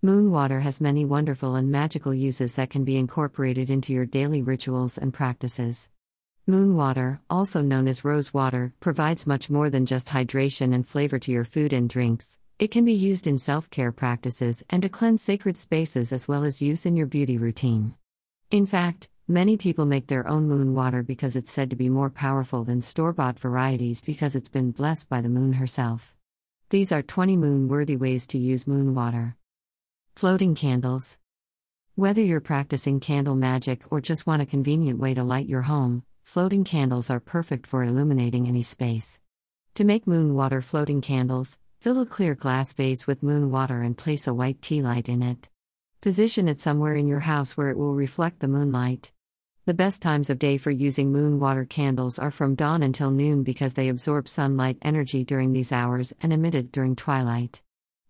Moon water has many wonderful and magical uses that can be incorporated into your daily rituals and practices. Moon water, also known as rose water, provides much more than just hydration and flavor to your food and drinks. It can be used in self care practices and to cleanse sacred spaces as well as use in your beauty routine. In fact, many people make their own moon water because it's said to be more powerful than store bought varieties because it's been blessed by the moon herself. These are 20 moon worthy ways to use moon water. Floating candles. Whether you're practicing candle magic or just want a convenient way to light your home, floating candles are perfect for illuminating any space. To make moon water floating candles, fill a clear glass vase with moon water and place a white tea light in it. Position it somewhere in your house where it will reflect the moonlight. The best times of day for using moon water candles are from dawn until noon because they absorb sunlight energy during these hours and emit it during twilight.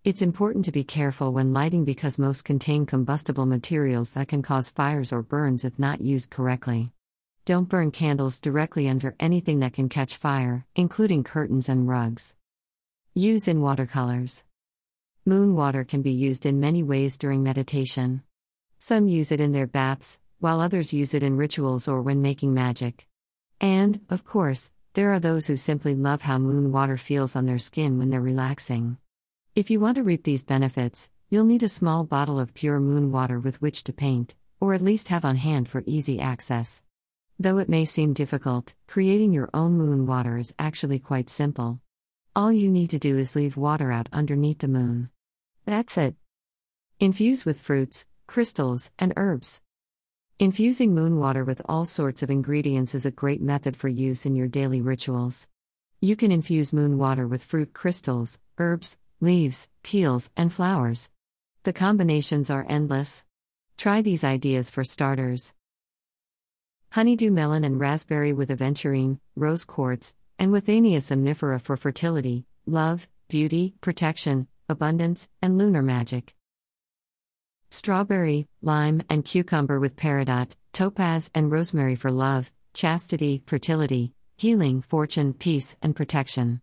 It's important to be careful when lighting because most contain combustible materials that can cause fires or burns if not used correctly. Don't burn candles directly under anything that can catch fire, including curtains and rugs. Use in watercolors. Moon water can be used in many ways during meditation. Some use it in their baths, while others use it in rituals or when making magic. And, of course, there are those who simply love how moon water feels on their skin when they're relaxing. If you want to reap these benefits, you'll need a small bottle of pure moon water with which to paint, or at least have on hand for easy access. Though it may seem difficult, creating your own moon water is actually quite simple. All you need to do is leave water out underneath the moon. That's it. Infuse with fruits, crystals, and herbs. Infusing moon water with all sorts of ingredients is a great method for use in your daily rituals. You can infuse moon water with fruit crystals, herbs, leaves, peels, and flowers. The combinations are endless. Try these ideas for starters. Honeydew melon and raspberry with aventurine, rose quartz, and Withania somnifera for fertility, love, beauty, protection, abundance, and lunar magic. Strawberry, lime, and cucumber with peridot, topaz, and rosemary for love, chastity, fertility, healing, fortune, peace, and protection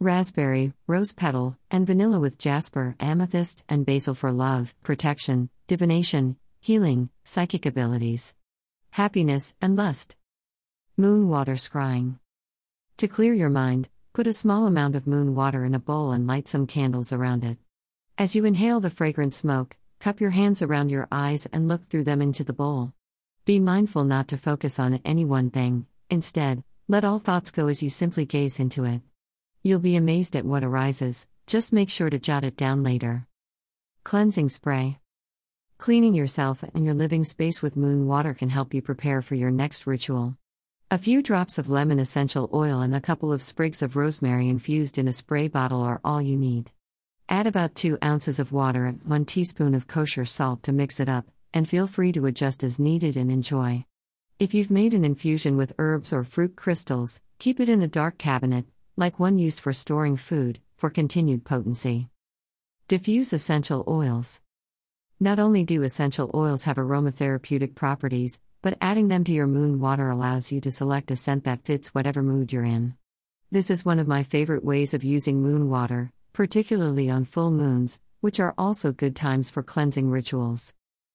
raspberry, rose petal, and vanilla with jasper, amethyst, and basil for love, protection, divination, healing, psychic abilities, happiness, and lust. Moon water scrying. To clear your mind, put a small amount of moon water in a bowl and light some candles around it. As you inhale the fragrant smoke, cup your hands around your eyes and look through them into the bowl. Be mindful not to focus on any one thing, instead, let all thoughts go as you simply gaze into it. You'll be amazed at what arises, just make sure to jot it down later. Cleansing spray. Cleaning yourself and your living space with moon water can help you prepare for your next ritual. A few drops of lemon essential oil and a couple of sprigs of rosemary infused in a spray bottle are all you need. Add about 2 ounces of water and 1 teaspoon of kosher salt to mix it up, and feel free to adjust as needed and enjoy. If you've made an infusion with herbs or fruit crystals, keep it in a dark cabinet, like one used for storing food, for continued potency. Diffuse essential oils. Not only do essential oils have aromatherapeutic properties, but adding them to your moon water allows you to select a scent that fits whatever mood you're in. This is one of my favorite ways of using moon water, particularly on full moons, which are also good times for cleansing rituals.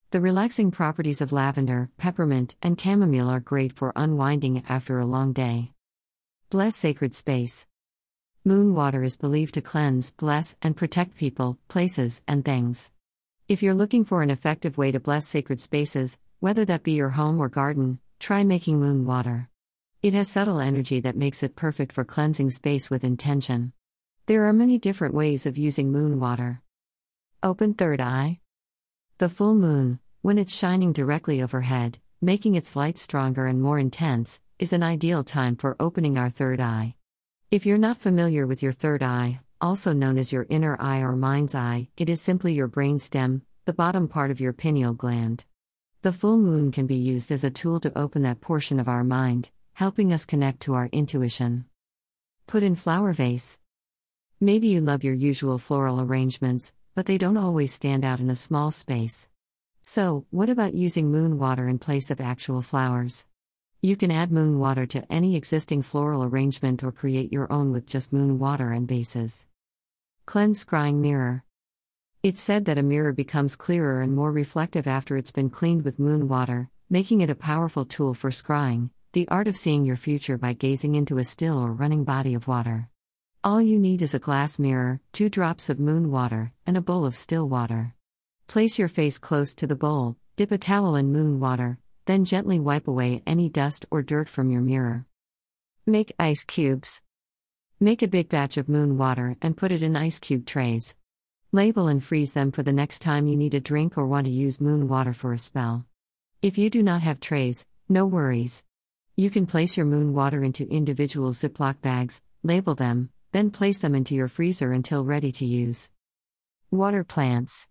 The relaxing properties of lavender, peppermint, and chamomile are great for unwinding after a long day. Bless sacred space. Moon water is believed to cleanse, bless, and protect people, places, and things. If you're looking for an effective way to bless sacred spaces, whether that be your home or garden, try making moon water. It has subtle energy that makes it perfect for cleansing space with intention. There are many different ways of using moon water. Open third eye. The full moon, when it's shining directly overhead, making its light stronger and more intense, is an ideal time for opening our third eye. If you're not familiar with your third eye, also known as your inner eye or mind's eye, it is simply your brain stem, the bottom part of your pineal gland. The full moon can be used as a tool to open that portion of our mind, helping us connect to our intuition. Put in flower vase. Maybe you love your usual floral arrangements, but they don't always stand out in a small space. So, what about using moon water in place of actual flowers? You can add moon water to any existing floral arrangement or create your own with just moon water and bases. Cleanse Scrying Mirror. It's said that a mirror becomes clearer and more reflective after it's been cleaned with moon water, making it a powerful tool for scrying, the art of seeing your future by gazing into a still or running body of water. All you need is a glass mirror, two drops of moon water, and a bowl of still water. Place your face close to the bowl, dip a towel in moon water, then gently wipe away any dust or dirt from your mirror. Make ice cubes. Make a big batch of moon water and put it in ice cube trays. Label and freeze them for the next time you need a drink or want to use moon water for a spell. If you do not have trays, no worries. You can place your moon water into individual Ziploc bags, label them, then place them into your freezer until ready to use. Water plants.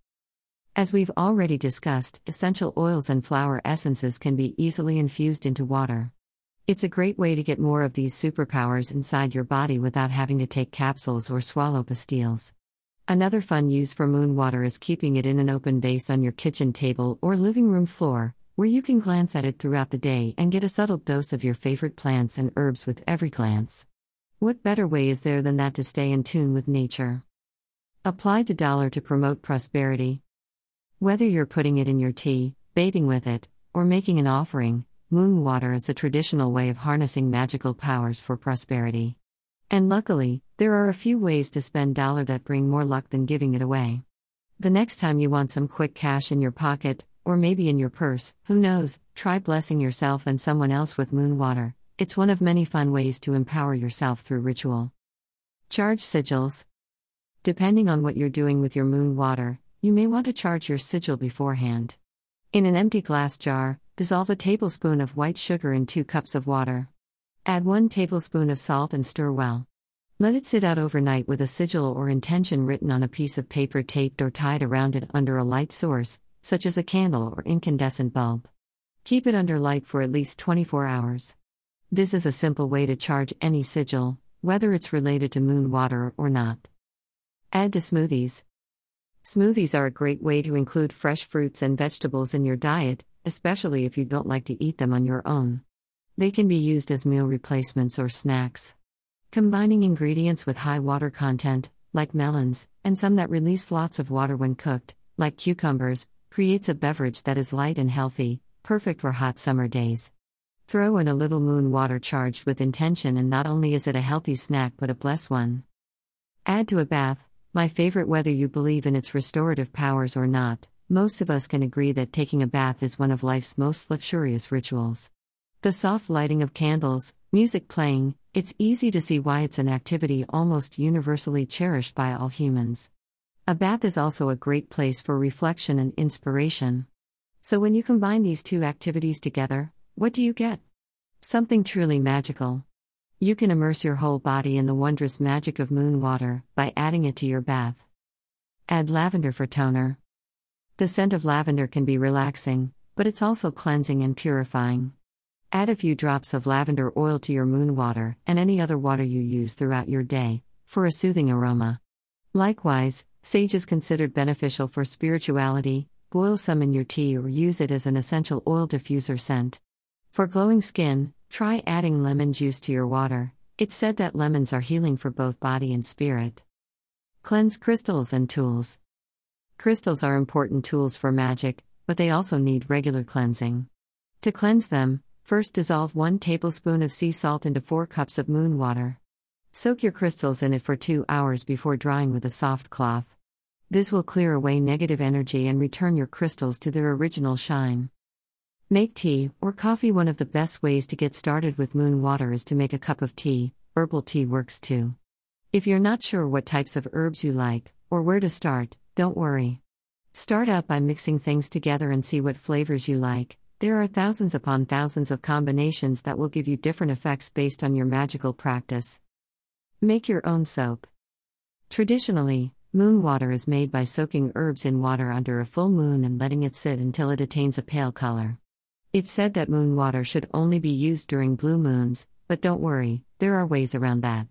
As we've already discussed, essential oils and flower essences can be easily infused into water. It's a great way to get more of these superpowers inside your body without having to take capsules or swallow pastilles. Another fun use for moon water is keeping it in an open vase on your kitchen table or living room floor, where you can glance at it throughout the day and get a subtle dose of your favorite plants and herbs with every glance. What better way is there than that to stay in tune with nature? Apply the dollar to promote prosperity. Whether you're putting it in your tea, bathing with it, or making an offering, moon water is a traditional way of harnessing magical powers for prosperity. And luckily, there are a few ways to spend dollar that bring more luck than giving it away. The next time you want some quick cash in your pocket, or maybe in your purse, who knows, try blessing yourself and someone else with moon water. It's one of many fun ways to empower yourself through ritual. Charge sigils. Depending on what you're doing with your moon water, you may want to charge your sigil beforehand. In an empty glass jar, dissolve a tablespoon of white sugar in 2 cups of water. Add 1 tablespoon of salt and stir well. Let it sit out overnight with a sigil or intention written on a piece of paper taped or tied around it under a light source, such as a candle or incandescent bulb. Keep it under light for at least 24 hours. This is a simple way to charge any sigil, whether it's related to moon water or not. Add to smoothies. Smoothies are a great way to include fresh fruits and vegetables in your diet, especially if you don't like to eat them on your own. They can be used as meal replacements or snacks. Combining ingredients with high water content, like melons, and some that release lots of water when cooked, like cucumbers, creates a beverage that is light and healthy, perfect for hot summer days. Throw in a little moon water charged with intention, and not only is it a healthy snack but a blessed one. Add to a bath, my favorite whether you believe in its restorative powers or not, most of us can agree that taking a bath is one of life's most luxurious rituals. The soft lighting of candles, music playing, it's easy to see why it's an activity almost universally cherished by all humans. A bath is also a great place for reflection and inspiration. So, when you combine these two activities together, what do you get? Something truly magical. You can immerse your whole body in the wondrous magic of moon water by adding it to your bath. Add lavender for toner. The scent of lavender can be relaxing, but it's also cleansing and purifying. Add a few drops of lavender oil to your moon water and any other water you use throughout your day for a soothing aroma. Likewise, sage is considered beneficial for spirituality. Boil some in your tea or use it as an essential oil diffuser scent. For glowing skin, try adding lemon juice to your water. It's said that lemons are healing for both body and spirit. Cleanse crystals and tools. Crystals are important tools for magic, but they also need regular cleansing. To cleanse them, First, dissolve 1 tablespoon of sea salt into 4 cups of moon water. Soak your crystals in it for 2 hours before drying with a soft cloth. This will clear away negative energy and return your crystals to their original shine. Make tea or coffee. One of the best ways to get started with moon water is to make a cup of tea. Herbal tea works too. If you're not sure what types of herbs you like, or where to start, don't worry. Start out by mixing things together and see what flavors you like. There are thousands upon thousands of combinations that will give you different effects based on your magical practice. Make your own soap. Traditionally, moon water is made by soaking herbs in water under a full moon and letting it sit until it attains a pale color. It's said that moon water should only be used during blue moons, but don't worry, there are ways around that.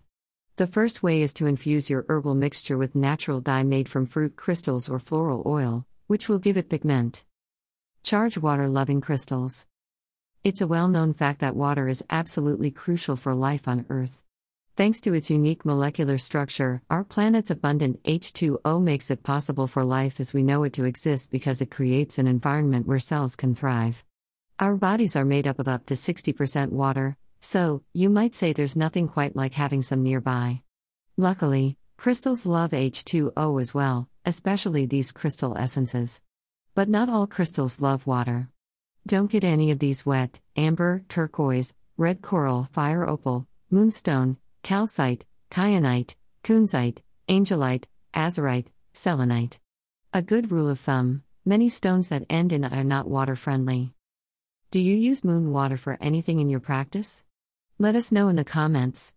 The first way is to infuse your herbal mixture with natural dye made from fruit crystals or floral oil, which will give it pigment. Charge water loving crystals. It's a well known fact that water is absolutely crucial for life on Earth. Thanks to its unique molecular structure, our planet's abundant H2O makes it possible for life as we know it to exist because it creates an environment where cells can thrive. Our bodies are made up of up to 60% water, so, you might say there's nothing quite like having some nearby. Luckily, crystals love H2O as well, especially these crystal essences. But not all crystals love water. Don't get any of these wet amber, turquoise, red coral, fire opal, moonstone, calcite, kyanite, kunzite, angelite, azurite, selenite. A good rule of thumb many stones that end in are not water friendly. Do you use moon water for anything in your practice? Let us know in the comments.